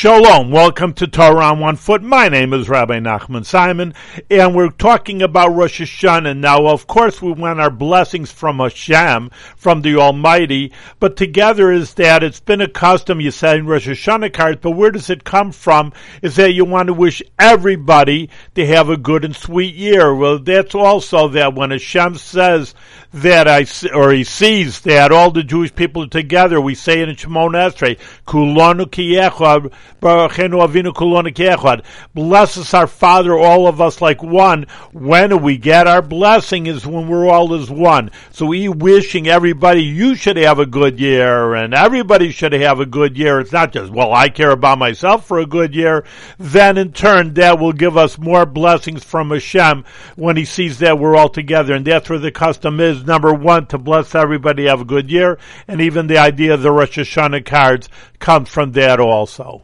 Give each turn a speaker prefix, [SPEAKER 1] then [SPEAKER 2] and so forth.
[SPEAKER 1] Shalom, welcome to Torah on One Foot. My name is Rabbi Nachman Simon, and we're talking about Rosh Hashanah. Now, of course, we want our blessings from Hashem, from the Almighty, but together is that it's been a custom, you say in Rosh Hashanah cards, but where does it come from? Is that you want to wish everybody to have a good and sweet year. Well, that's also that when Hashem says that I, or he sees that all the Jewish people are together, we say it in Shemon Esrei, Kulonu Kiyechad, Bless us, our Father, all of us like one. When we get our blessing is when we're all as one. So we wishing everybody you should have a good year and everybody should have a good year. It's not just, well, I care about myself for a good year. Then in turn, that will give us more blessings from Hashem when he sees that we're all together. And that's where the custom is. Number one, to bless everybody, have a good year. And even the idea of the Rosh Hashanah cards comes from that also.